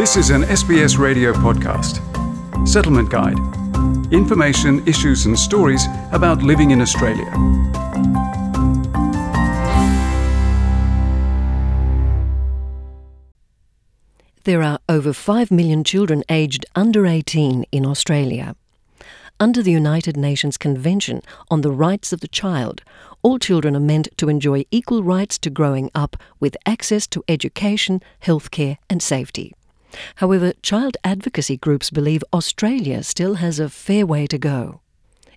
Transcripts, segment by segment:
This is an SBS radio podcast. Settlement Guide. Information, issues, and stories about living in Australia. There are over 5 million children aged under 18 in Australia. Under the United Nations Convention on the Rights of the Child, all children are meant to enjoy equal rights to growing up with access to education, healthcare, and safety. However, child advocacy groups believe Australia still has a fair way to go.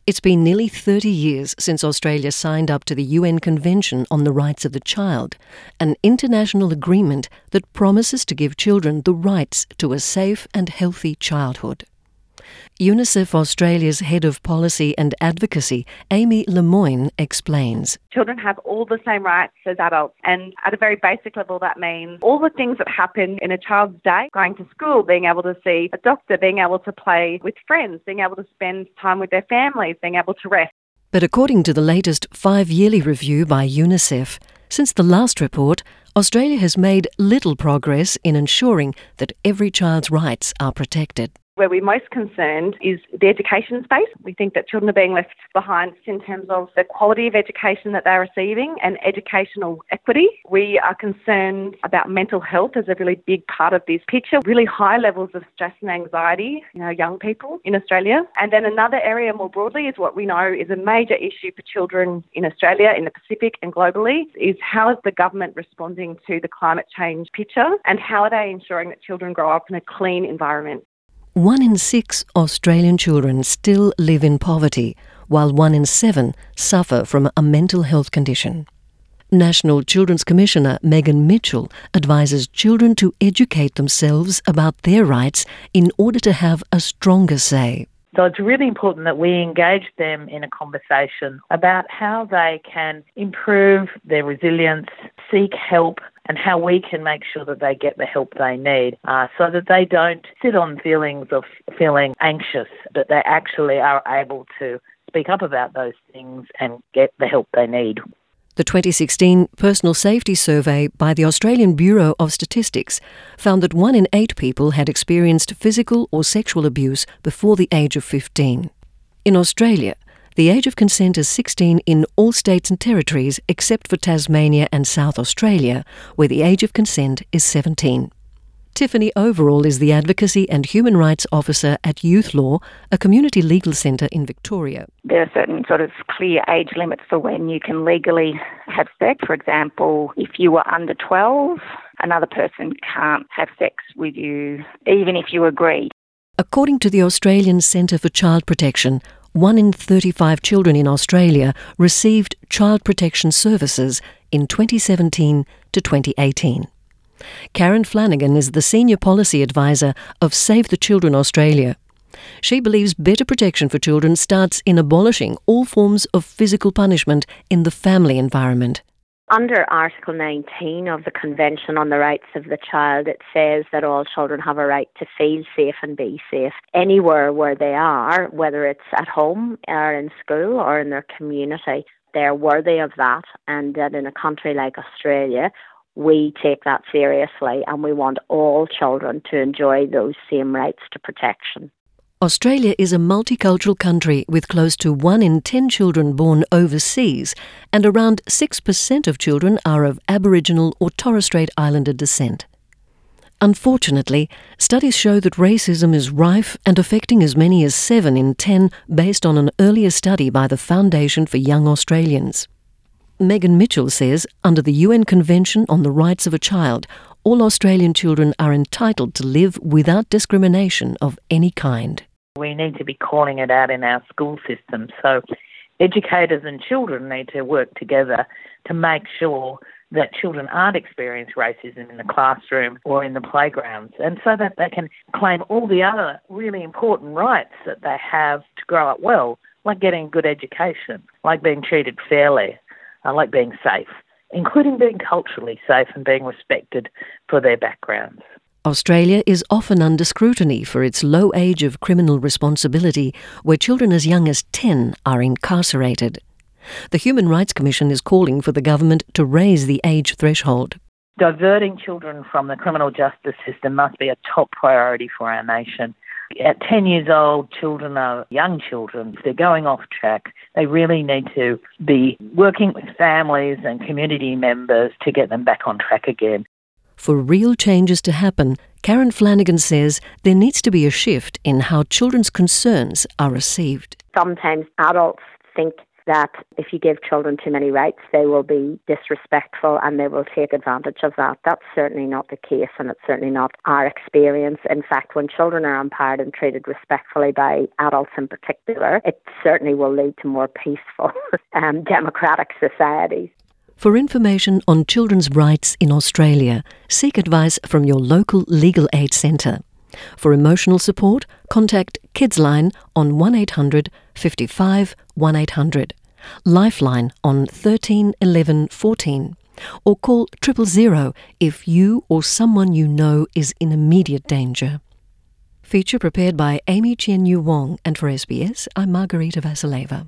It's been nearly 30 years since Australia signed up to the UN Convention on the Rights of the Child, an international agreement that promises to give children the rights to a safe and healthy childhood. UNICEF Australia's head of policy and advocacy, Amy Lamoin, explains. Children have all the same rights as adults, and at a very basic level, that means all the things that happen in a child's day going to school, being able to see a doctor, being able to play with friends, being able to spend time with their families, being able to rest. But according to the latest five yearly review by UNICEF, since the last report, Australia has made little progress in ensuring that every child's rights are protected. Where we're most concerned is the education space. We think that children are being left behind in terms of the quality of education that they're receiving and educational equity. We are concerned about mental health as a really big part of this picture, really high levels of stress and anxiety in our young people in Australia. And then another area more broadly is what we know is a major issue for children in Australia, in the Pacific and globally, is how is the government responding to the climate change picture and how are they ensuring that children grow up in a clean environment? One in six Australian children still live in poverty, while one in seven suffer from a mental health condition. National Children's Commissioner Megan Mitchell advises children to educate themselves about their rights in order to have a stronger say. So it's really important that we engage them in a conversation about how they can improve their resilience, seek help, and how we can make sure that they get the help they need uh, so that they don't sit on feelings of feeling anxious, but they actually are able to speak up about those things and get the help they need. The 2016 Personal Safety Survey by the Australian Bureau of Statistics found that one in eight people had experienced physical or sexual abuse before the age of 15. In Australia, the age of consent is 16 in all states and territories except for Tasmania and South Australia, where the age of consent is 17. Tiffany Overall is the Advocacy and Human Rights Officer at Youth Law, a community legal centre in Victoria. There are certain sort of clear age limits for when you can legally have sex. For example, if you were under 12, another person can't have sex with you, even if you agree. According to the Australian Centre for Child Protection, one in 35 children in Australia received child protection services in 2017 to 2018. Karen Flanagan is the Senior Policy Advisor of Save the Children Australia. She believes better protection for children starts in abolishing all forms of physical punishment in the family environment. Under Article 19 of the Convention on the Rights of the Child, it says that all children have a right to feel safe and be safe anywhere where they are, whether it's at home or in school or in their community. They're worthy of that, and that in a country like Australia, we take that seriously and we want all children to enjoy those same rights to protection. Australia is a multicultural country with close to 1 in 10 children born overseas, and around 6% of children are of Aboriginal or Torres Strait Islander descent. Unfortunately, studies show that racism is rife and affecting as many as 7 in 10 based on an earlier study by the Foundation for Young Australians. Megan Mitchell says under the UN Convention on the Rights of a Child, all Australian children are entitled to live without discrimination of any kind. We need to be calling it out in our school system. So educators and children need to work together to make sure that children aren't experiencing racism in the classroom or in the playgrounds, and so that they can claim all the other really important rights that they have to grow up well, like getting a good education, like being treated fairly, uh, like being safe, including being culturally safe and being respected for their backgrounds. Australia is often under scrutiny for its low age of criminal responsibility, where children as young as 10 are incarcerated. The Human Rights Commission is calling for the government to raise the age threshold. Diverting children from the criminal justice system must be a top priority for our nation. At 10 years old, children are young children. If they're going off track, they really need to be working with families and community members to get them back on track again. For real changes to happen, Karen Flanagan says there needs to be a shift in how children's concerns are received. Sometimes adults think that if you give children too many rights, they will be disrespectful and they will take advantage of that. That's certainly not the case, and it's certainly not our experience. In fact, when children are empowered and treated respectfully by adults in particular, it certainly will lead to more peaceful um, democratic societies. For information on children's rights in Australia, seek advice from your local legal aid centre. For emotional support, contact Kidsline on 1800 55 1800, Lifeline on 13 11 14, or call triple zero if you or someone you know is in immediate danger. Feature prepared by Amy Chien Yu Wong, and for SBS, I'm Margarita Vasileva.